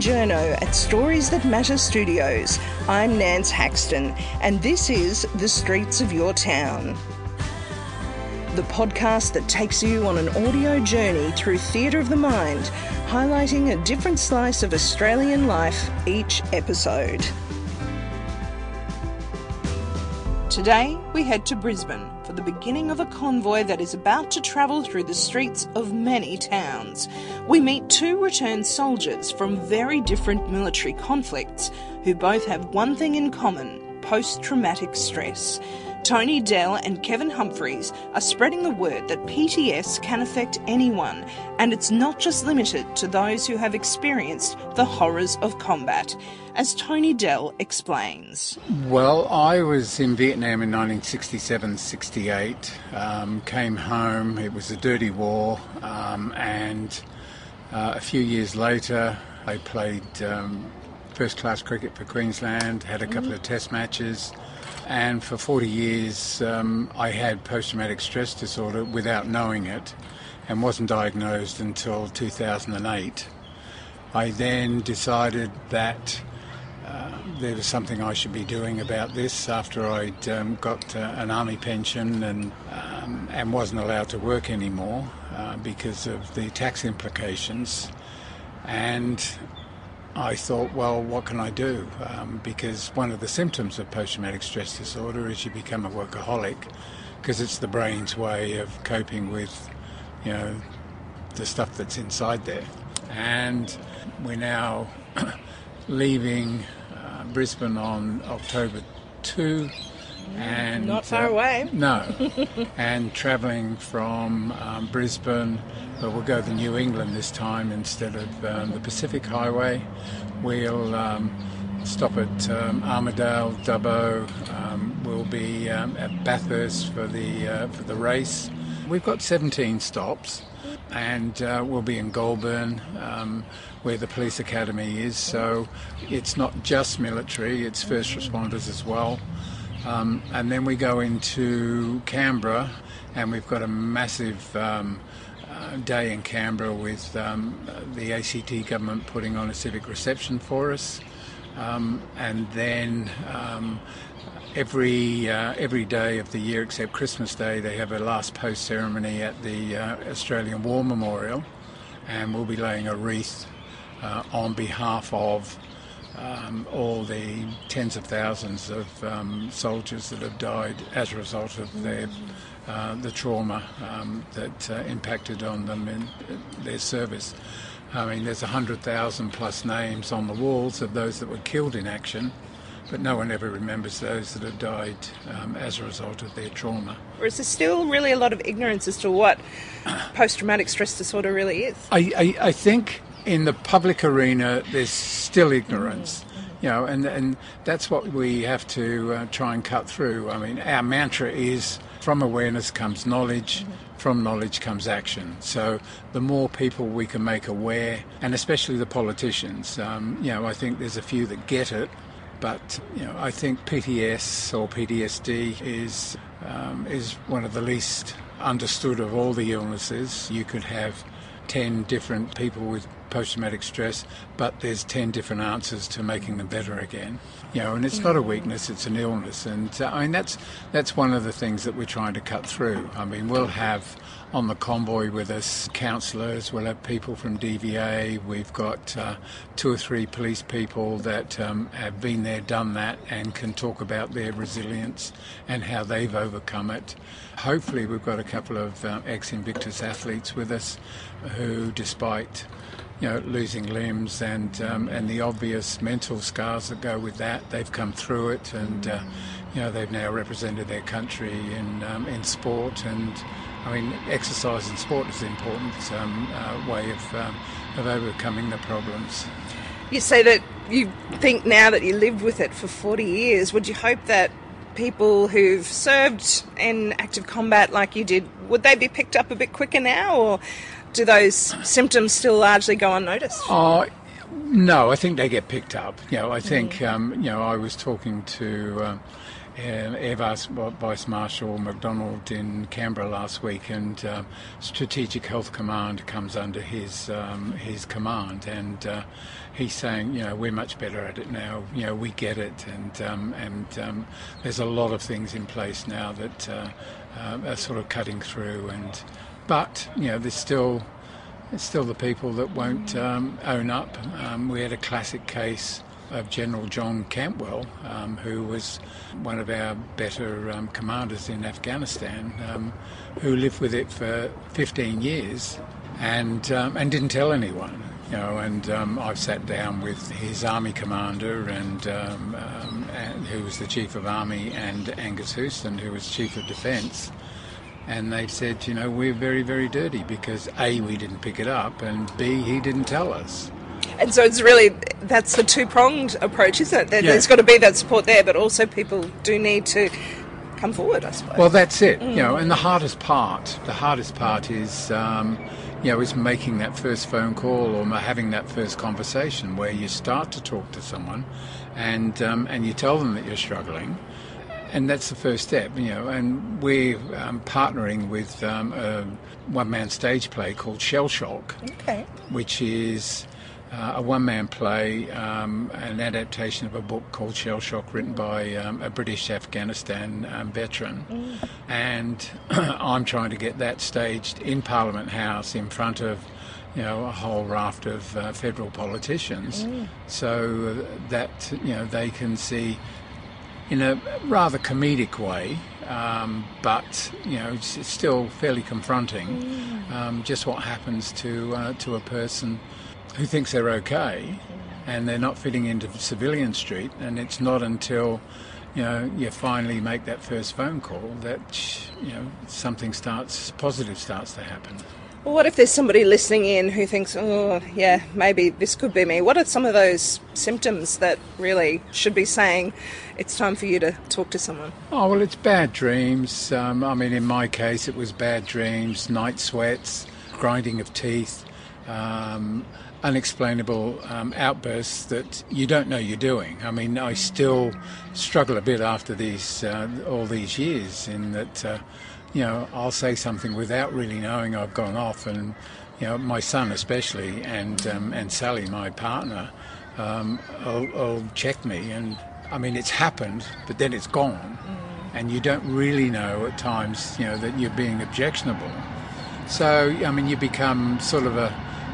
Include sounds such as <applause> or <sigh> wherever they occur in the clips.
journo at Stories That Matter Studios. I'm Nance Haxton, and this is The Streets of Your Town. The podcast that takes you on an audio journey through theatre of the mind, highlighting a different slice of Australian life each episode. Today, we head to Brisbane the beginning of a convoy that is about to travel through the streets of many towns. We meet two returned soldiers from very different military conflicts who both have one thing in common post traumatic stress. Tony Dell and Kevin Humphreys are spreading the word that PTS can affect anyone, and it's not just limited to those who have experienced the horrors of combat, as Tony Dell explains. Well, I was in Vietnam in 1967 68, um, came home, it was a dirty war, um, and uh, a few years later, I played um, first class cricket for Queensland, had a couple of test matches. And for 40 years, um, I had post traumatic stress disorder without knowing it and wasn't diagnosed until 2008. I then decided that uh, there was something I should be doing about this after I'd um, got uh, an army pension and, um, and wasn't allowed to work anymore uh, because of the tax implications. And I thought, well, what can I do? Um, because one of the symptoms of post traumatic stress disorder is you become a workaholic because it's the brain's way of coping with, you know, the stuff that's inside there. And we're now <clears throat> leaving uh, Brisbane on October 2 and Not far away. no, <laughs> and travelling from um, Brisbane, but we'll go to New England this time instead of um, the Pacific Highway. We'll um, stop at um, Armidale, Dubbo. Um, we'll be um, at Bathurst for the uh, for the race. We've got 17 stops, and uh, we'll be in Goulburn. Um, where the police academy is, so it's not just military, it's first responders as well. Um, and then we go into Canberra, and we've got a massive um, uh, day in Canberra with um, the ACT government putting on a civic reception for us. Um, and then um, every uh, every day of the year except Christmas Day, they have a last post ceremony at the uh, Australian War Memorial, and we'll be laying a wreath uh, on behalf of um, all the tens of thousands of um, soldiers that have died as a result of their uh, the trauma um, that uh, impacted on them in their service. I mean, there's 100,000 plus names on the walls of those that were killed in action, but no one ever remembers those that have died um, as a result of their trauma. Whereas there's still really a lot of ignorance as to what post traumatic stress disorder really is. I, I, I think in the public arena there's still ignorance. You know, and, and that's what we have to uh, try and cut through. I mean, our mantra is from awareness comes knowledge, from knowledge comes action. So the more people we can make aware, and especially the politicians, um, you know, I think there's a few that get it, but you know, I think PTS or PTSD is um, is one of the least understood of all the illnesses. You could have ten different people with post-traumatic stress, but there's 10 different answers to making them better again. You know, and it's not a weakness, it's an illness. And uh, I mean, that's, that's one of the things that we're trying to cut through. I mean, we'll have on the convoy with us counsellors, we'll have people from DVA, we've got uh, two or three police people that um, have been there, done that, and can talk about their resilience and how they've overcome it. Hopefully, we've got a couple of uh, ex Invictus athletes with us who, despite you know, losing limbs and um, and the obvious mental scars that go with that. They've come through it, and uh, you know, they've now represented their country in um, in sport. And I mean, exercise and sport is an important um, uh, way of um, of overcoming the problems. You say that you think now that you lived with it for 40 years, would you hope that people who've served in active combat like you did, would they be picked up a bit quicker now, or do those symptoms still largely go unnoticed? Oh, no, I think they get picked up. You know, I think um, you know I was talking to. Uh, Air Vice, Vice Marshal McDonald in Canberra last week, and uh, Strategic Health Command comes under his um, his command, and uh, he's saying, you know, we're much better at it now. You know, we get it, and um, and um, there's a lot of things in place now that uh, uh, are sort of cutting through, and but you know, there's still there's still the people that won't um, own up. Um, we had a classic case of General John Cantwell, um, who was one of our better um, commanders in Afghanistan, um, who lived with it for 15 years and um, and didn't tell anyone. You know, and I've sat down with his army commander and, and, who was the chief of army, and Angus Houston, who was chief of defence. And they said, you know, we're very, very dirty because A, we didn't pick it up, and B, he didn't tell us. And so it's really that's the two pronged approach, isn't it? There's yeah. got to be that support there, but also people do need to come forward, I suppose. Well, that's it. Mm. You know, and the hardest part, the hardest part is, um, you know, is making that first phone call or having that first conversation where you start to talk to someone, and um, and you tell them that you're struggling. And that's the first step, you know. And we're um, partnering with um, a one-man stage play called Shell Shock, okay. which is uh, a one man play, um, an adaptation of a book called Shell Shock, written by um, a British Afghanistan um, veteran. Mm. And <clears throat> I'm trying to get that staged in Parliament House in front of you know, a whole raft of uh, federal politicians, mm. so that you know they can see, in a rather comedic way, um, but you know it's, it's, still fairly confronting, mm. um, just what happens to uh, to a person who thinks they're okay and they're not fitting into civilian street and it's not until you know you finally make that first phone call that you know something starts positive starts to happen well, what if there's somebody listening in who thinks, oh, yeah, maybe this could be me? What are some of those symptoms that really should be saying it's time for you to talk to someone? Oh, well, it's bad dreams. Um, I mean, in my case, it was bad dreams, night sweats, grinding of teeth. Um, unexplainable um, outbursts that you don't know you're doing. I mean, I still struggle a bit after these uh, all these years in that uh, you know I'll say something without really knowing I've gone off, and you know my son especially and um, and Sally, my partner, um, will, will check me, and I mean it's happened, but then it's gone, mm. and you don't really know at times you know that you're being objectionable. So I mean you become sort of a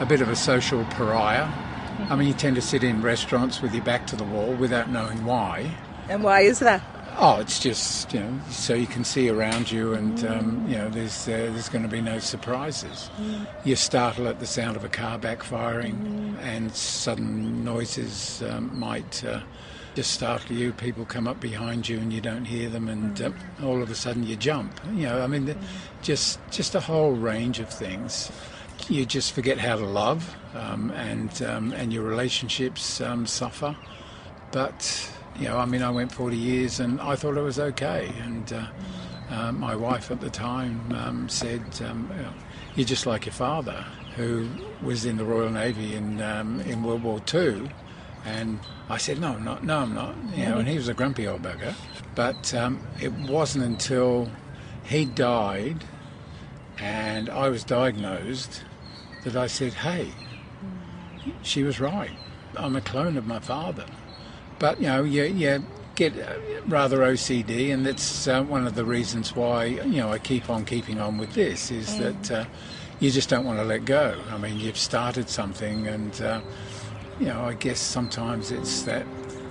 a bit of a social pariah. Mm-hmm. I mean, you tend to sit in restaurants with your back to the wall without knowing why. And why is that? Oh, it's just you know, so you can see around you, and um, you know, there's uh, there's going to be no surprises. Mm. You startle at the sound of a car backfiring, mm. and sudden noises um, might uh, just startle you. People come up behind you, and you don't hear them, and uh, all of a sudden you jump. You know, I mean, mm. just just a whole range of things you just forget how to love, um, and um, and your relationships um, suffer. But you know, I mean, I went 40 years, and I thought it was okay. And uh, uh, my wife at the time um, said, um, "You're just like your father, who was in the Royal Navy in um, in World War II." And I said, "No, I'm not. No, I'm not." You know, and he was a grumpy old bugger. But it wasn't until he died and I was diagnosed that I said, hey, she was right. I'm a clone of my father. But, you know, you, you get rather OCD, and that's uh, one of the reasons why, you know, I keep on keeping on with this, is mm. that uh, you just don't want to let go. I mean, you've started something, and, uh, you know, I guess sometimes it's that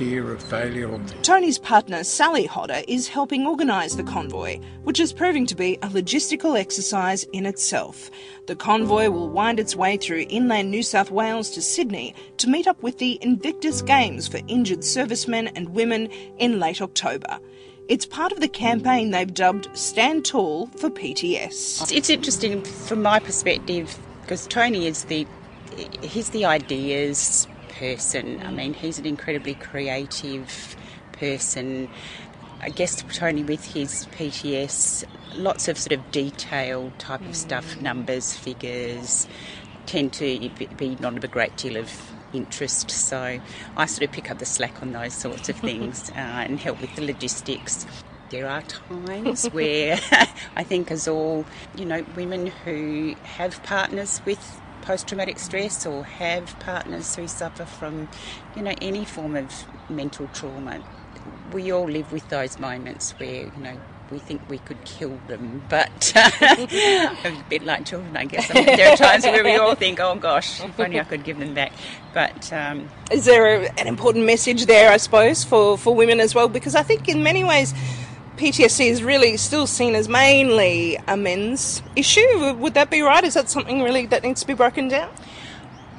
fear of failure. Tony's partner, Sally Hodder, is helping organise the convoy, which is proving to be a logistical exercise in itself. The convoy will wind its way through inland New South Wales to Sydney to meet up with the Invictus Games for injured servicemen and women in late October. It's part of the campaign they've dubbed Stand Tall for PTS. It's interesting from my perspective because Tony is the he's the ideas person. I mean, he's an incredibly creative person. I guess Tony with his PTS, lots of sort of detail type of stuff, numbers, figures, tend to be not of a great deal of interest. So I sort of pick up the slack on those sorts of things <laughs> uh, and help with the logistics. There are times where <laughs> <laughs> I think, as all you know, women who have partners with post-traumatic stress or have partners who suffer from, you know, any form of mental trauma, we all live with those moments where you know we think we could kill them, but <laughs> a bit like children, I guess. I mean, there are times where we all think, "Oh gosh, if only I could give them back." But um, is there an important message there, I suppose, for for women as well? Because I think in many ways. PTSD is really still seen as mainly a men's issue. Would that be right? Is that something really that needs to be broken down?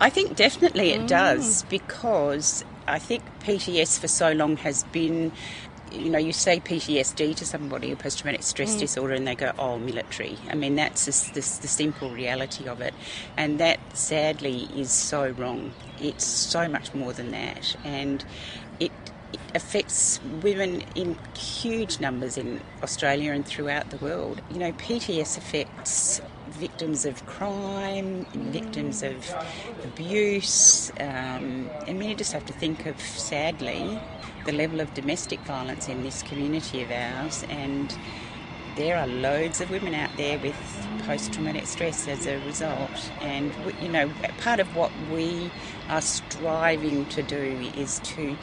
I think definitely it mm. does because I think PTS for so long has been you know, you say PTSD to somebody, a post traumatic stress mm. disorder, and they go, oh, military. I mean, that's just, this, the simple reality of it. And that sadly is so wrong. It's so much more than that. And it, it affects women in huge numbers in Australia and throughout the world. You know, PTS affects victims of crime, victims of abuse. Um, and we just have to think of, sadly, the level of domestic violence in this community of ours, and there are loads of women out there with post traumatic stress as a result. And, you know, part of what we are striving to do is to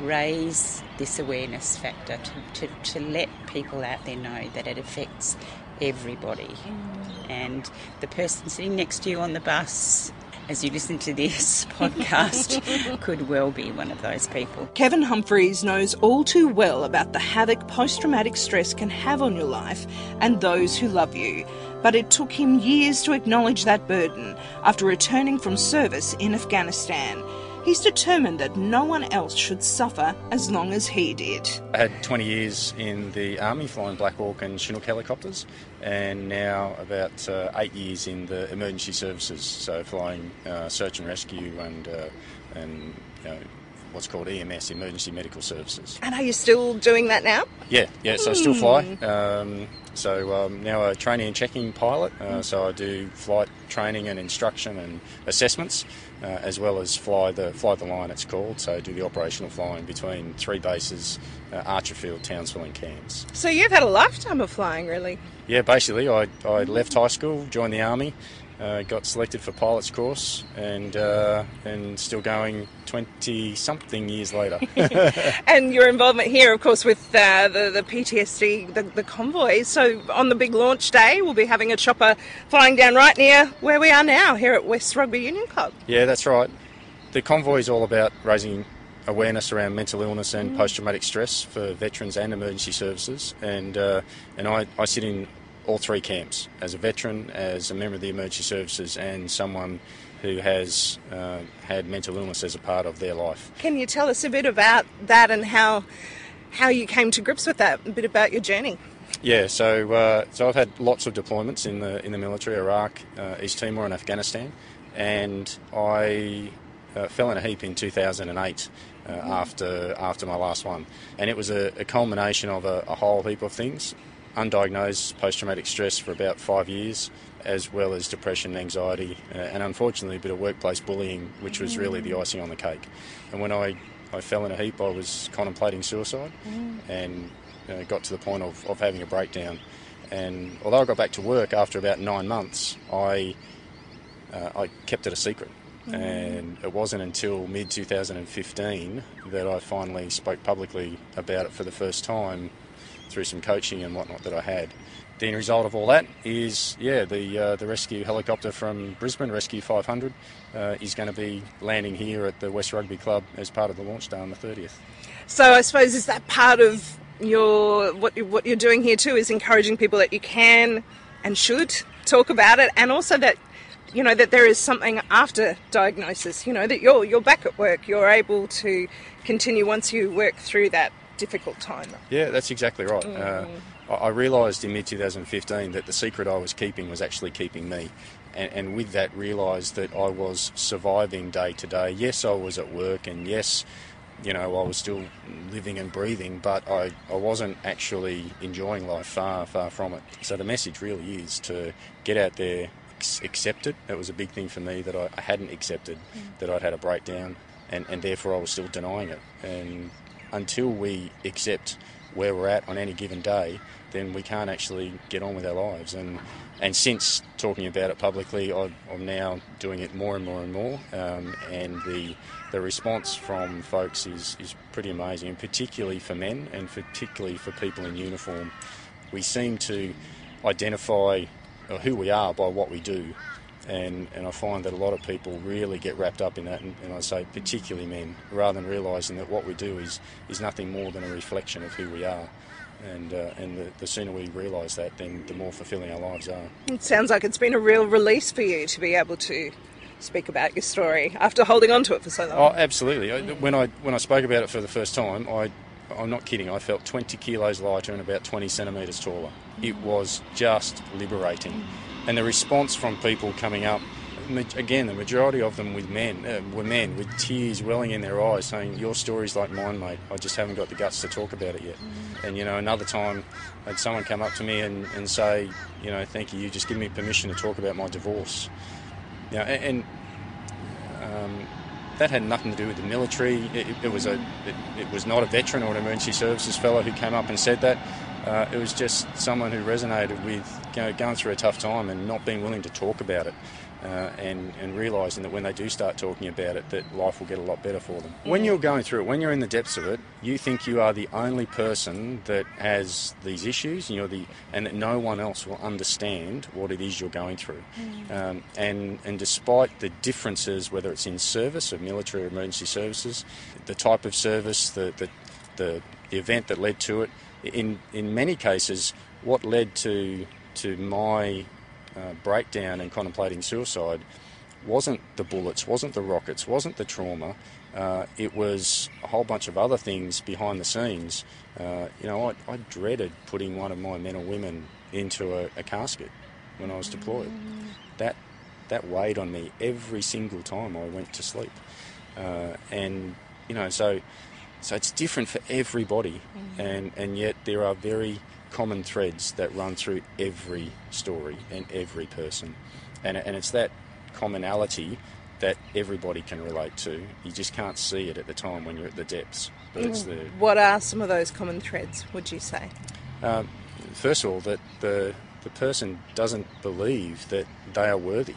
raise this awareness factor, to, to, to let people out there know that it affects everybody. Mm. And the person sitting next to you on the bus as you listen to this <laughs> podcast, <laughs> could well be one of those people. Kevin Humphreys knows all too well about the havoc post traumatic stress can have on your life and those who love you. But it took him years to acknowledge that burden after returning from service in Afghanistan. He's determined that no one else should suffer as long as he did. I had 20 years in the Army flying Black Hawk and Chinook helicopters, and now about uh, eight years in the emergency services, so flying uh, search and rescue and, uh, and you know, what's called EMS, Emergency Medical Services. And are you still doing that now? Yeah, yeah, so I still fly. Hmm. Um, so um, now a training and checking pilot, uh, so I do flight training and instruction and assessments, uh, as well as fly the fly the line. It's called. So do the operational flying between three bases, uh, Archerfield, Townsville, and Cairns. So you've had a lifetime of flying, really. Yeah, basically, I, I left high school, joined the army, uh, got selected for pilot's course and uh, and still going 20 something years later. <laughs> and your involvement here, of course, with uh, the, the PTSD, the, the convoy. So on the big launch day, we'll be having a chopper flying down right near where we are now, here at West Rugby Union Club. Yeah, that's right. The convoy is all about raising awareness around mental illness and mm. post traumatic stress for veterans and emergency services. And, uh, and I, I sit in all three camps as a veteran, as a member of the emergency services, and someone who has uh, had mental illness as a part of their life. Can you tell us a bit about that and how how you came to grips with that? A bit about your journey. Yeah, so uh, so I've had lots of deployments in the in the military, Iraq, uh, East Timor, and Afghanistan, and I uh, fell in a heap in 2008. Uh, after after my last one, and it was a, a culmination of a, a whole heap of things undiagnosed post traumatic stress for about five years, as well as depression, anxiety, uh, and unfortunately a bit of workplace bullying, which was really the icing on the cake. And when I, I fell in a heap, I was contemplating suicide and uh, got to the point of, of having a breakdown. And although I got back to work after about nine months, I, uh, I kept it a secret. Mm. And it wasn't until mid 2015 that I finally spoke publicly about it for the first time through some coaching and whatnot that I had. The end result of all that is, yeah, the uh, the rescue helicopter from Brisbane, Rescue 500, uh, is going to be landing here at the West Rugby Club as part of the launch day on the 30th. So I suppose is that part of your what you, what you're doing here too is encouraging people that you can and should talk about it, and also that you know that there is something after diagnosis. You know that you're you're back at work, you're able to continue once you work through that difficult time. Yeah, that's exactly right. Mm. Uh, I realised in mid 2015 that the secret I was keeping was actually keeping me. And, and with that, realised that I was surviving day to day. Yes, I was at work, and yes, you know, I was still living and breathing, but I, I wasn't actually enjoying life, far, far from it. So the message really is to get out there, accept it. That was a big thing for me that I, I hadn't accepted that I'd had a breakdown, and, and therefore I was still denying it. And until we accept where we're at on any given day, then we can't actually get on with our lives. And and since talking about it publicly, I, I'm now doing it more and more and more. Um, and the the response from folks is is pretty amazing, and particularly for men, and particularly for people in uniform. We seem to identify who we are by what we do. And, and I find that a lot of people really get wrapped up in that, and, and I say particularly men, rather than realising that what we do is, is nothing more than a reflection of who we are. And, uh, and the, the sooner we realise that, then the more fulfilling our lives are. It sounds like it's been a real release for you to be able to speak about your story after holding on to it for so long. Oh, absolutely. I- When I when I spoke about it for the first time, I I'm not kidding. I felt 20 kilos lighter and about 20 centimetres taller. It was just liberating, and the response from people coming up. Again, the majority of them with men uh, were men with tears welling in their eyes, saying, "Your story's like mine, mate. I just haven't got the guts to talk about it yet." And you know, another time, I had someone come up to me and, and say, "You know, thank you. You just give me permission to talk about my divorce." You know, and, and um, that had nothing to do with the military. It, it was a, it, it was not a veteran or an emergency services fellow who came up and said that. Uh, it was just someone who resonated with you know, going through a tough time and not being willing to talk about it. Uh, and, and realising that when they do start talking about it, that life will get a lot better for them. When you're going through it, when you're in the depths of it, you think you are the only person that has these issues, and you're the, and that no one else will understand what it is you're going through. Um, and and despite the differences, whether it's in service of military or emergency services, the type of service, the the, the, the event that led to it, in in many cases, what led to to my uh, breakdown and contemplating suicide wasn't the bullets, wasn't the rockets, wasn't the trauma. Uh, it was a whole bunch of other things behind the scenes. Uh, you know, I, I dreaded putting one of my men or women into a, a casket when I was deployed. That that weighed on me every single time I went to sleep. Uh, and you know, so so it's different for everybody, and and yet there are very common threads that run through every story and every person, and and it's that commonality that everybody can relate to. You just can't see it at the time when you're at the depths, but it's there. What are some of those common threads, would you say? Um, first of all, that the the person doesn't believe that they are worthy.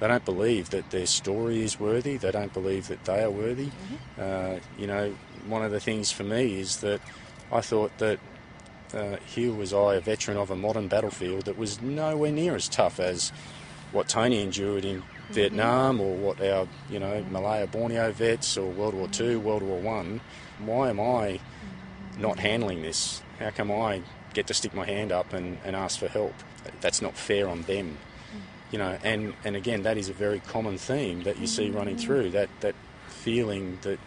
They don't believe that their story is worthy. They don't believe that they are worthy. Uh, you know, one of the things for me is that I thought that uh, here was I, a veteran of a modern battlefield that was nowhere near as tough as what Tony endured in mm-hmm. Vietnam or what our, you know, Malaya Borneo vets or World War Two, mm-hmm. World War One. Why am I mm-hmm. not handling this? How come I get to stick my hand up and, and ask for help? That's not fair on them. You know, and, and again, that is a very common theme that you see running through that, that feeling that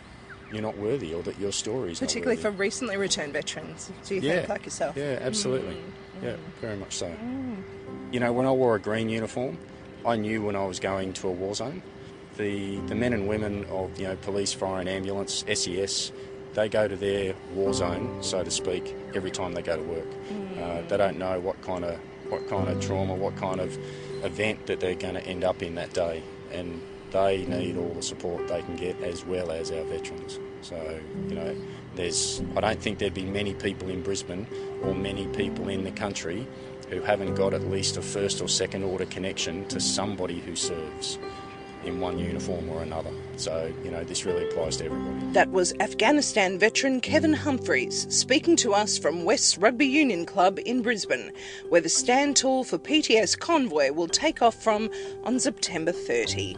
you're not worthy or that your story is Particularly for recently returned veterans, do you yeah, think, like yourself? Yeah, mm. absolutely. Mm. Yeah, very much so. Mm. You know, when I wore a green uniform, I knew when I was going to a war zone. The the men and women of you know police, fire, and ambulance, SES, they go to their war zone, so to speak, every time they go to work. Uh, they don't know what kind of what kind of trauma, what kind of event that they're going to end up in that day, and they need all the support they can get as well as our veterans. So you know, there's I don't think there'd be many people in Brisbane or many people in the country who haven't got at least a first or second order connection to somebody who serves in one uniform or another. So, you know, this really applies to everybody. That was Afghanistan veteran Kevin Humphreys speaking to us from West Rugby Union Club in Brisbane, where the stand tall for PTS Convoy will take off from on September 30.